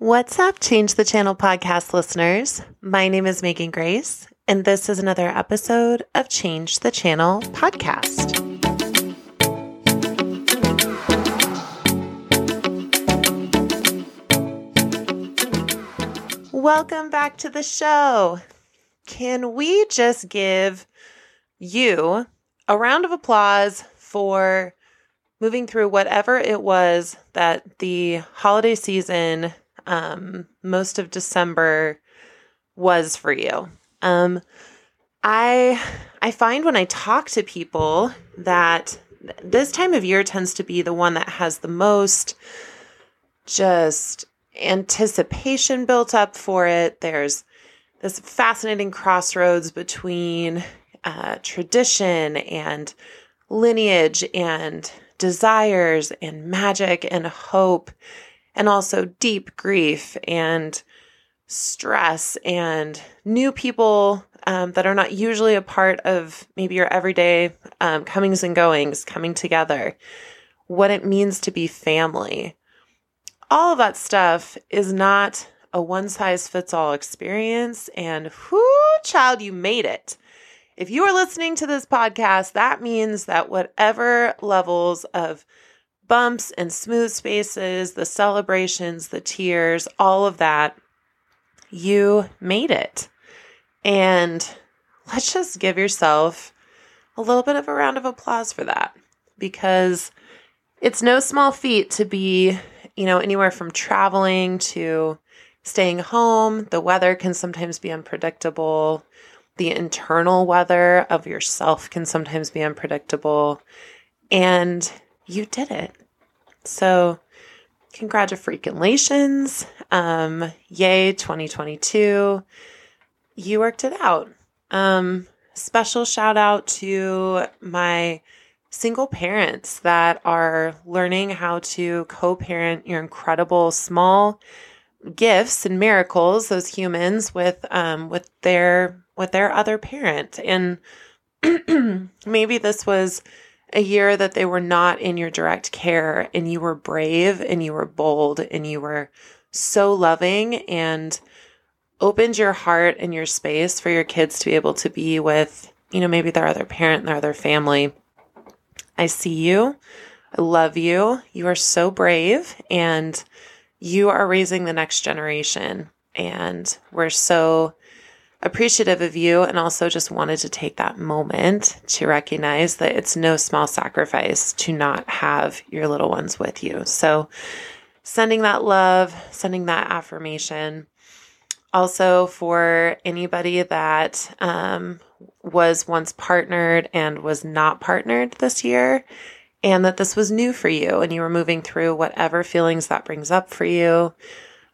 What's up, Change the Channel podcast listeners? My name is Megan Grace, and this is another episode of Change the Channel podcast. Welcome back to the show. Can we just give you a round of applause for moving through whatever it was that the holiday season um, most of December was for you. Um, I I find when I talk to people that this time of year tends to be the one that has the most just anticipation built up for it. There's this fascinating crossroads between uh, tradition and lineage and desires and magic and hope and also deep grief and stress and new people um, that are not usually a part of maybe your everyday um, comings and goings coming together, what it means to be family. All of that stuff is not a one size fits all experience. And whoo, child, you made it. If you are listening to this podcast, that means that whatever levels of bumps and smooth spaces, the celebrations, the tears, all of that, you made it. And let's just give yourself a little bit of a round of applause for that because it's no small feat to be, you know, anywhere from traveling to staying home. The weather can sometimes be unpredictable. The internal weather of yourself can sometimes be unpredictable. And you did it. So, congratulations. Um, yay, 2022. You worked it out. Um, special shout out to my single parents that are learning how to co parent your incredible small gifts and miracles those humans with um with their with their other parent and maybe this was a year that they were not in your direct care and you were brave and you were bold and you were so loving and opened your heart and your space for your kids to be able to be with, you know, maybe their other parent their other family. I see you. I love you. You are so brave and you are raising the next generation. And we're so appreciative of you and also just wanted to take that moment to recognize that it's no small sacrifice to not have your little ones with you. So, sending that love, sending that affirmation. Also, for anybody that um, was once partnered and was not partnered this year, and that this was new for you and you were moving through whatever feelings that brings up for you.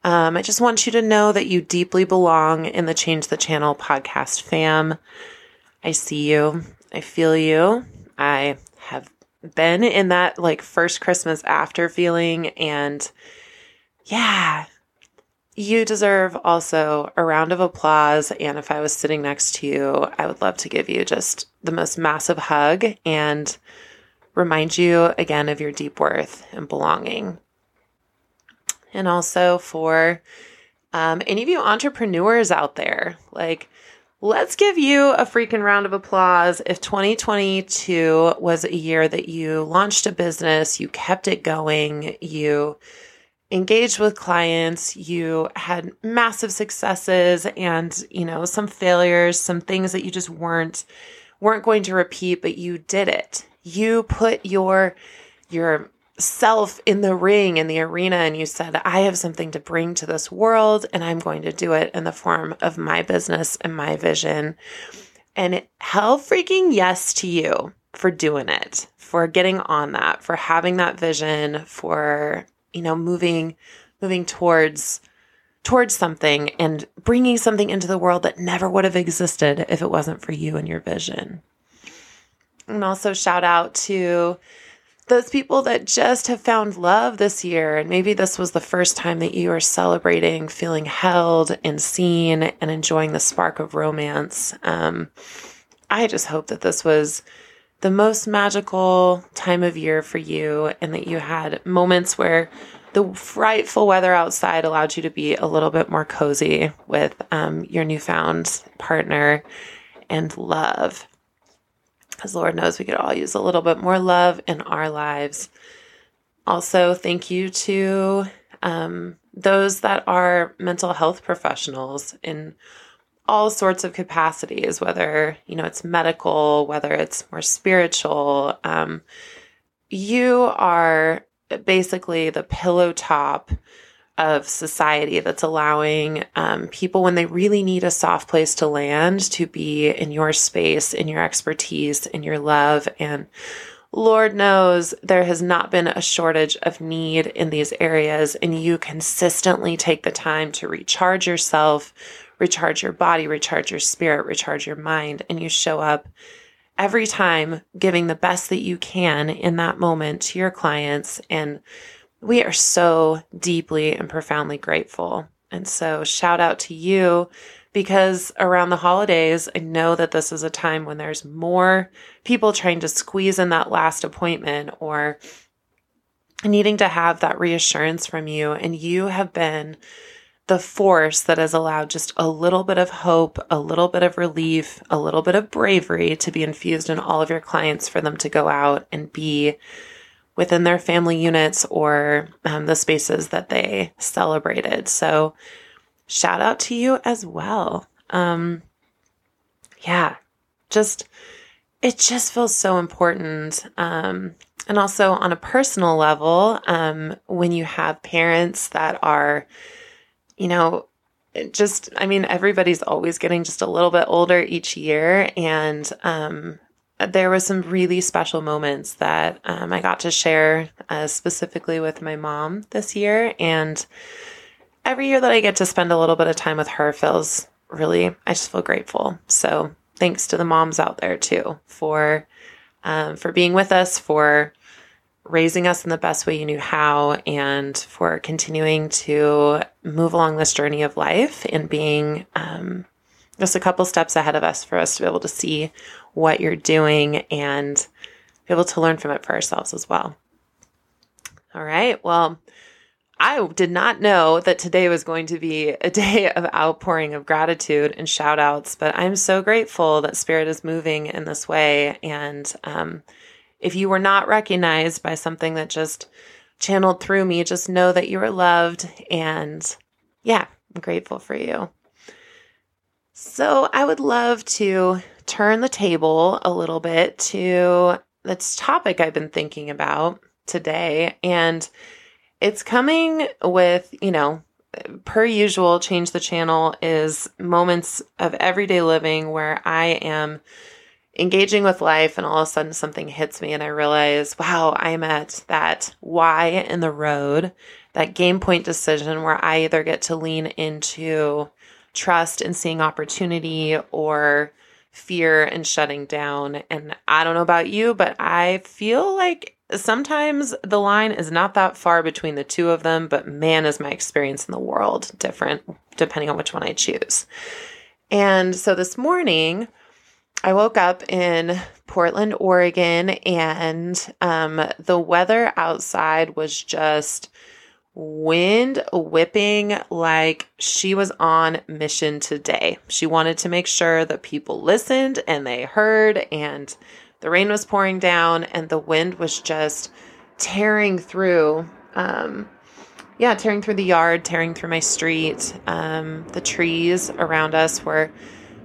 Um, I just want you to know that you deeply belong in the Change the Channel podcast fam. I see you. I feel you. I have been in that like first Christmas after feeling. And yeah, you deserve also a round of applause. And if I was sitting next to you, I would love to give you just the most massive hug and remind you again of your deep worth and belonging and also for um, any of you entrepreneurs out there. Like, let's give you a freaking round of applause if 2022 was a year that you launched a business, you kept it going, you engaged with clients, you had massive successes and, you know, some failures, some things that you just weren't weren't going to repeat, but you did it. You put your your self in the ring in the arena and you said i have something to bring to this world and i'm going to do it in the form of my business and my vision. And hell freaking yes to you for doing it for getting on that for having that vision for you know moving moving towards towards something and bringing something into the world that never would have existed if it wasn't for you and your vision. And also shout out to those people that just have found love this year, and maybe this was the first time that you are celebrating feeling held and seen and enjoying the spark of romance. Um, I just hope that this was the most magical time of year for you and that you had moments where the frightful weather outside allowed you to be a little bit more cozy with um, your newfound partner and love. As Lord knows, we could all use a little bit more love in our lives. Also, thank you to um, those that are mental health professionals in all sorts of capacities, whether you know it's medical, whether it's more spiritual. Um, you are basically the pillow top of society that's allowing um, people when they really need a soft place to land to be in your space, in your expertise, in your love. And Lord knows there has not been a shortage of need in these areas. And you consistently take the time to recharge yourself, recharge your body, recharge your spirit, recharge your mind. And you show up every time giving the best that you can in that moment to your clients. And we are so deeply and profoundly grateful. And so, shout out to you because around the holidays, I know that this is a time when there's more people trying to squeeze in that last appointment or needing to have that reassurance from you. And you have been the force that has allowed just a little bit of hope, a little bit of relief, a little bit of bravery to be infused in all of your clients for them to go out and be within their family units or um, the spaces that they celebrated. So, shout out to you as well. Um, yeah, just it just feels so important. Um, and also on a personal level, um, when you have parents that are you know, just, I mean, everybody's always getting just a little bit older each year. And um, there was some really special moments that um, I got to share uh, specifically with my mom this year. And every year that I get to spend a little bit of time with her feels really, I just feel grateful. So thanks to the moms out there too for, um, for being with us, for raising us in the best way you knew how and for continuing to move along this journey of life and being um, just a couple steps ahead of us for us to be able to see what you're doing and be able to learn from it for ourselves as well. All right. Well, I did not know that today was going to be a day of outpouring of gratitude and shout outs, but I'm so grateful that Spirit is moving in this way. And um, if you were not recognized by something that just channeled through me, just know that you are loved. And yeah, I'm grateful for you. So I would love to turn the table a little bit to this topic I've been thinking about today. And it's coming with, you know, per usual, Change the Channel is moments of everyday living where I am engaging with life and all of a sudden something hits me and I realize, wow, I'm at that Y in the road, that game point decision where I either get to lean into trust and seeing opportunity or fear and shutting down. And I don't know about you, but I feel like sometimes the line is not that far between the two of them, but man, is my experience in the world different depending on which one I choose. And so this morning, I woke up in Portland, Oregon, and um, the weather outside was just wind whipping like she was on mission today. She wanted to make sure that people listened and they heard, and the rain was pouring down, and the wind was just tearing through. Um, yeah, tearing through the yard, tearing through my street. Um, the trees around us were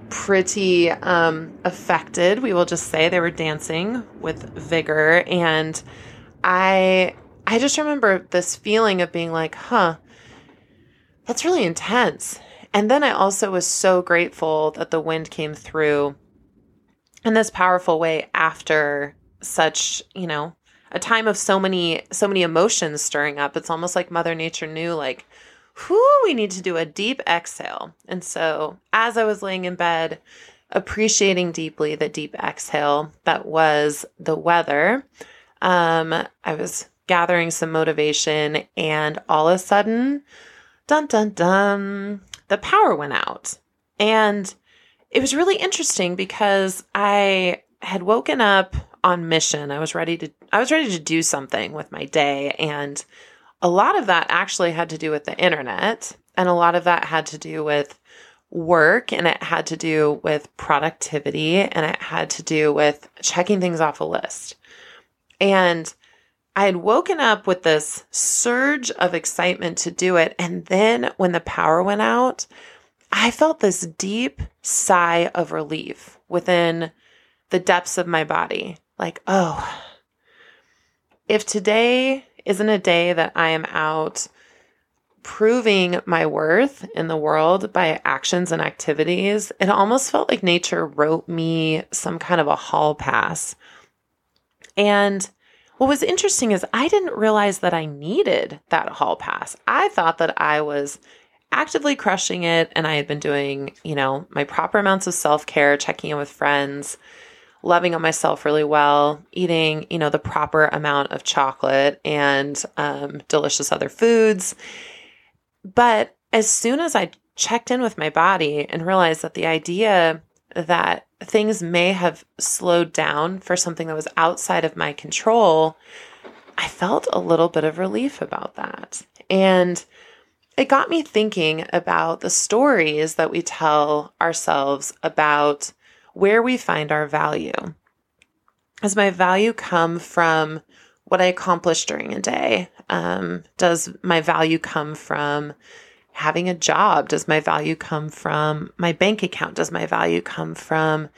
pretty um, affected. We will just say they were dancing with vigor, and I I just remember this feeling of being like, huh, that's really intense. And then I also was so grateful that the wind came through in this powerful way after such, you know, a time of so many so many emotions stirring up. It's almost like Mother Nature knew like whew, we need to do a deep exhale. And so as I was laying in bed, appreciating deeply the deep exhale that was the weather, um, I was gathering some motivation, and all of a sudden, dun dun dun, the power went out. And it was really interesting because I had woken up on mission. I was ready to I was ready to do something with my day and a lot of that actually had to do with the internet, and a lot of that had to do with work, and it had to do with productivity, and it had to do with checking things off a list. And I had woken up with this surge of excitement to do it. And then when the power went out, I felt this deep sigh of relief within the depths of my body. Like, oh, if today isn't a day that I am out proving my worth in the world by actions and activities, it almost felt like nature wrote me some kind of a hall pass. And what was interesting is I didn't realize that I needed that hall pass. I thought that I was actively crushing it and I had been doing, you know, my proper amounts of self care, checking in with friends, loving on myself really well, eating, you know, the proper amount of chocolate and um, delicious other foods. But as soon as I checked in with my body and realized that the idea that things may have slowed down for something that was outside of my control, I felt a little bit of relief about that. And it got me thinking about the stories that we tell ourselves about where we find our value. Does my value come from what I accomplish during a day? Um, does my value come from having a job? Does my value come from my bank account? Does my value come from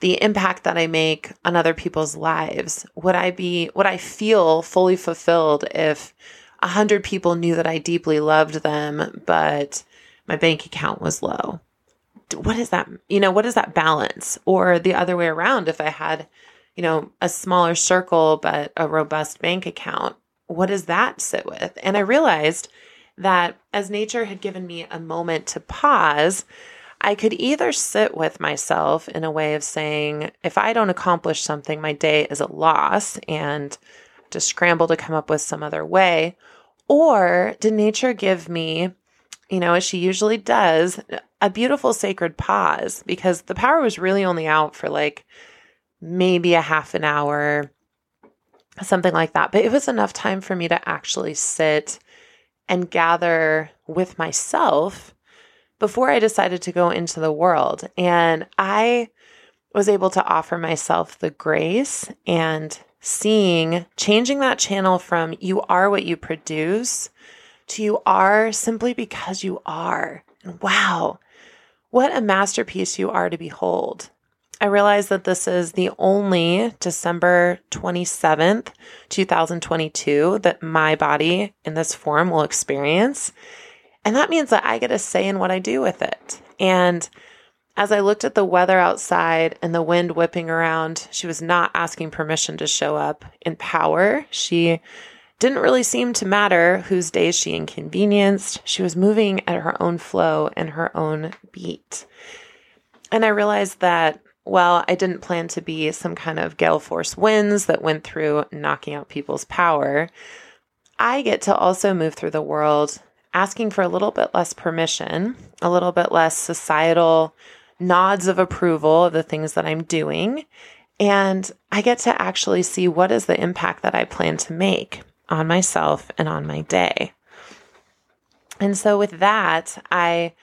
the impact that I make on other people's lives? Would I be, would I feel fully fulfilled if a hundred people knew that I deeply loved them, but my bank account was low? What is that? You know, what is that balance? Or the other way around, if I had, you know, a smaller circle, but a robust bank account, what does that sit with? And I realized that as nature had given me a moment to pause, I could either sit with myself in a way of saying, if I don't accomplish something, my day is a loss and to scramble to come up with some other way. Or did nature give me, you know, as she usually does, a beautiful sacred pause because the power was really only out for like maybe a half an hour, something like that. But it was enough time for me to actually sit and gather with myself before I decided to go into the world. And I was able to offer myself the grace and seeing, changing that channel from you are what you produce to you are simply because you are. And wow, what a masterpiece you are to behold. I realize that this is the only December 27th, 2022 that my body in this form will experience. And that means that I get a say in what I do with it. And as I looked at the weather outside and the wind whipping around, she was not asking permission to show up in power. She didn't really seem to matter whose days she inconvenienced. She was moving at her own flow and her own beat. And I realized that well, I didn't plan to be some kind of gale force winds that went through knocking out people's power. I get to also move through the world asking for a little bit less permission, a little bit less societal nods of approval of the things that I'm doing. And I get to actually see what is the impact that I plan to make on myself and on my day. And so with that, I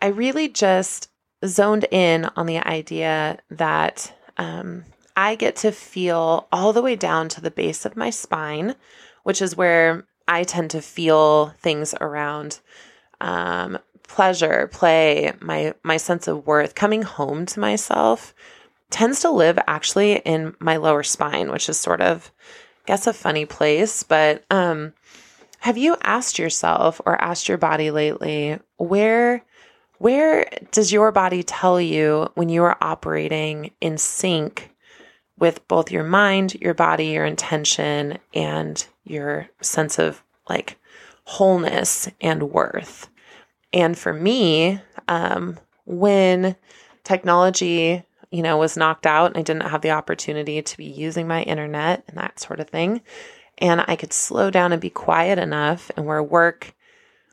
I really just zoned in on the idea that um, I get to feel all the way down to the base of my spine, which is where I tend to feel things around um, pleasure, play, my my sense of worth, coming home to myself tends to live actually in my lower spine, which is sort of I guess a funny place, but um, have you asked yourself or asked your body lately where where does your body tell you when you are operating in sync with both your mind, your body, your intention, and your sense of like wholeness and worth? And for me, um, when technology, you know, was knocked out and I didn't have the opportunity to be using my internet and that sort of thing, and I could slow down and be quiet enough, and where work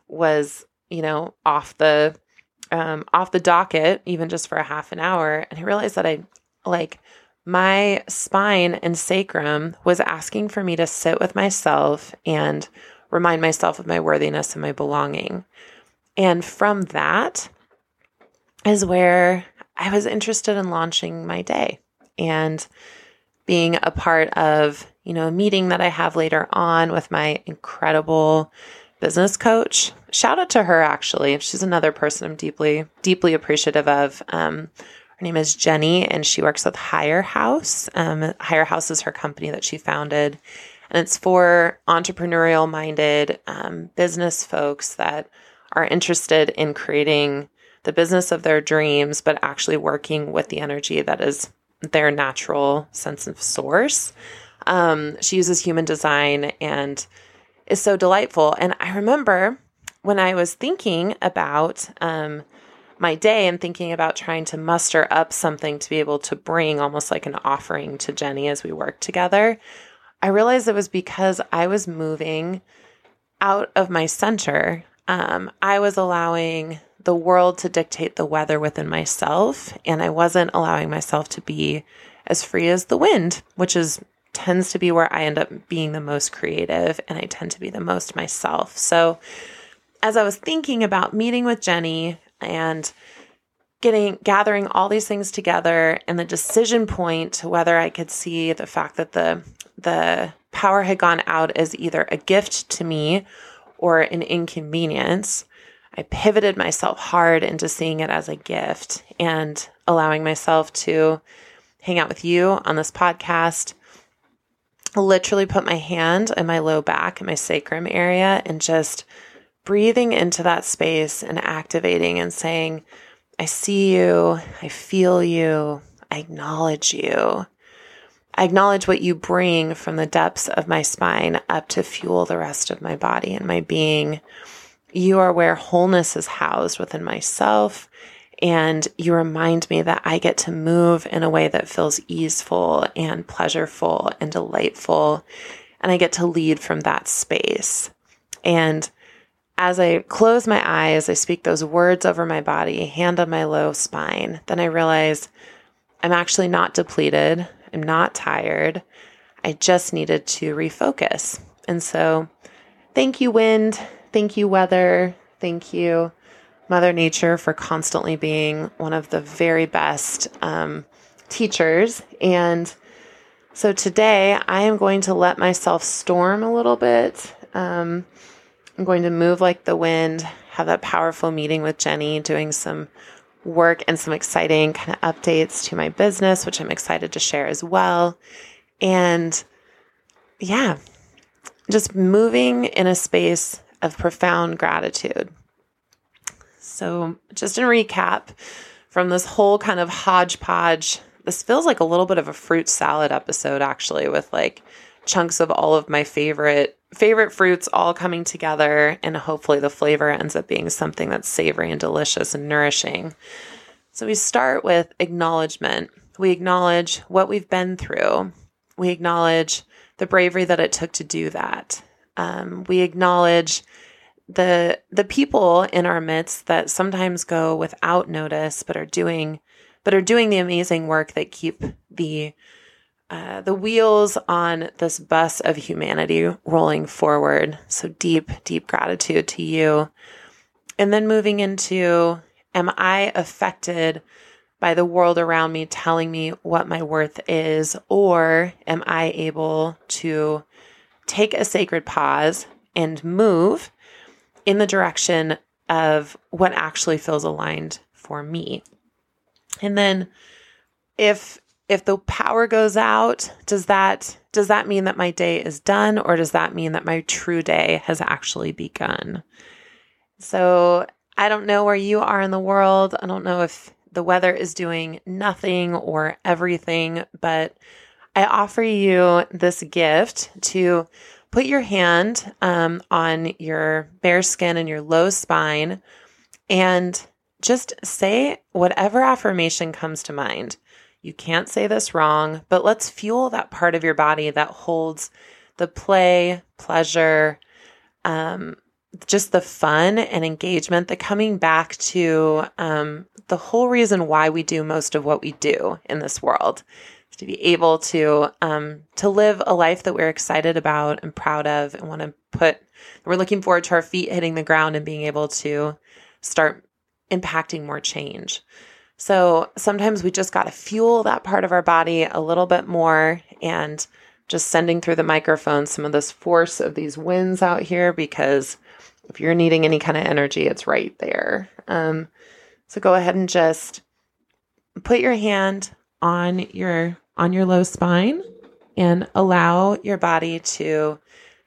was, you know, off the um, off the docket, even just for a half an hour. And I realized that I like my spine and sacrum was asking for me to sit with myself and remind myself of my worthiness and my belonging. And from that is where I was interested in launching my day and being a part of, you know, a meeting that I have later on with my incredible business coach. Shout out to her, actually. She's another person I'm deeply, deeply appreciative of. Um, her name is Jenni, and she works with Higher House. Um, Higher House is her company that she founded, and it's for entrepreneurial minded um, business folks that are interested in creating the business of their dreams, but actually working with the energy that is their natural sense of source. Um, she uses human design and is so delightful. And I remember when I was thinking about um, my day and thinking about trying to muster up something to be able to bring almost like an offering to Jenni as we work together, I realized it was because I was moving out of my center. Um, I was allowing the world to dictate the weather within myself, and I wasn't allowing myself to be as free as the wind, which is tends to be where I end up being the most creative and I tend to be the most myself. So, as I was thinking about meeting with Jenni and getting gathering all these things together and the decision point whether I could see the fact that the the power had gone out as either a gift to me or an inconvenience, I pivoted myself hard into seeing it as a gift and allowing myself to hang out with you on this podcast. Literally put my hand in my low back in my sacrum area and just breathing into that space and activating and saying, I see you, I feel you, I acknowledge you. I acknowledge what you bring from the depths of my spine up to fuel the rest of my body and my being. You are where wholeness is housed within myself. And you remind me that I get to move in a way that feels easeful and pleasureful and delightful. And I get to lead from that space. And as I close my eyes, I speak those words over my body, hand on my low spine. Then I realize I'm actually not depleted. I'm not tired. I just needed to refocus. And so, thank you, wind. Thank you, weather. Thank you, Mother Nature, for constantly being one of the very best um, teachers. And so today I am going to let myself storm a little bit. Um, I'm going to move like the wind, have that powerful meeting with Jenni, doing some work and some exciting kind of updates to my business, which I'm excited to share as well. And yeah, just moving in a space of profound gratitude. So, just in recap from this whole kind of hodgepodge, this feels like a little bit of a fruit salad episode, actually, with like chunks of all of my favorite favorite fruits all coming together and hopefully the flavor ends up being something that's savory and delicious and nourishing. So we start with acknowledgement. We acknowledge what we've been through. We acknowledge the bravery that it took to do that. Um, we acknowledge the the people in our midst that sometimes go without notice, but are doing but are doing the amazing work that keep the uh, the wheels on this bus of humanity rolling forward. So deep, deep gratitude to you. And then moving into, am I affected by the world around me telling me what my worth is? Or am I able to take a sacred pause and move in the direction of what actually feels aligned for me? And then if if the power goes out, does that does that mean that my day is done or does that mean that my true day has actually begun? So, I don't know where you are in the world. I don't know if the weather is doing nothing or everything, but I offer you this gift to put your hand um, on your bare skin and your low spine and just say whatever affirmation comes to mind. You can't say this wrong, but let's fuel that part of your body that holds the play, pleasure, um, just the fun and engagement, the coming back to um, the whole reason why we do most of what we do in this world to be able to um, to live a life that we're excited about and proud of and want to put we're looking forward to our feet hitting the ground and being able to start impacting more change. So sometimes we just got to fuel that part of our body a little bit more and just sending through the microphone some of this force of these winds out here because if you're needing any kind of energy, it's right there. Um, so go ahead and just put your hand on your on your low spine and allow your body to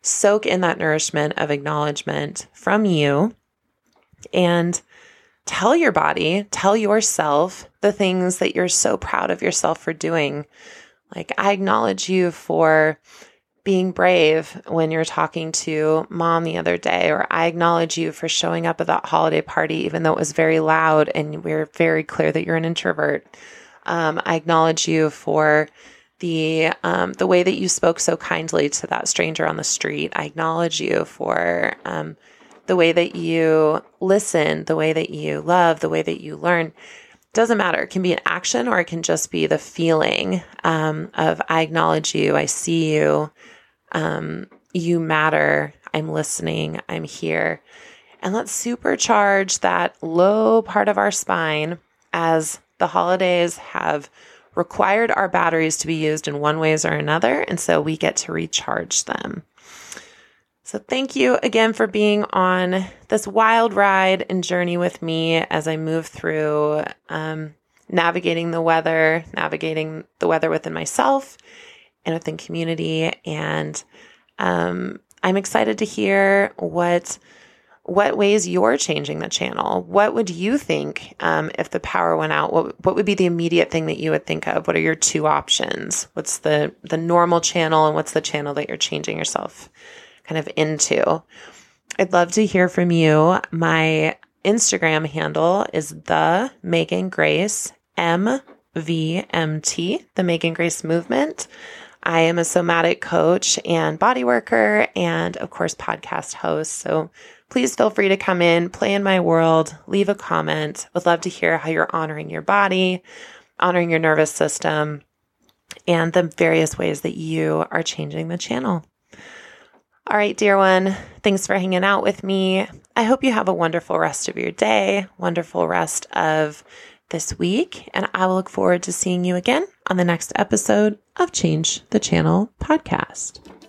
soak in that nourishment of acknowledgement from you and tell your body, tell yourself the things that you're so proud of yourself for doing. Like, I acknowledge you for being brave when you're talking to mom the other day, or I acknowledge you for showing up at that holiday party, even though it was very loud and we're very clear that you're an introvert. Um, I acknowledge you for the um, the way that you spoke so kindly to that stranger on the street. I acknowledge you for um, the way that you listen, the way that you love, the way that you learn. Doesn't matter. It can be an action or it can just be the feeling um, of I acknowledge you, I see you, um, you matter, I'm listening, I'm here. And let's supercharge that low part of our spine as the holidays have required our batteries to be used in one ways or another. And so we get to recharge them. So, thank you again for being on this wild ride and journey with me as I move through um, navigating the weather, navigating the weather within myself and within community. And um, I'm excited to hear what what ways you're changing the channel. What would you think um, if the power went out? What what would be the immediate thing that you would think of? What are your two options? What's the the normal channel and what's the channel that you're changing yourself kind of into. I'd love to hear from you. My Instagram handle is the Megan Grace MVMT, the Megan Grace Movement. I am a somatic coach and body worker, and of course, podcast host. So please feel free to come in, play in my world, leave a comment. Would love to hear how you're honoring your body, honoring your nervous system, and the various ways that you are changing the channel. All right, dear one, thanks for hanging out with me. I hope you have a wonderful rest of your day, wonderful rest of this week, and I will look forward to seeing you again on the next episode of Change the Channel podcast.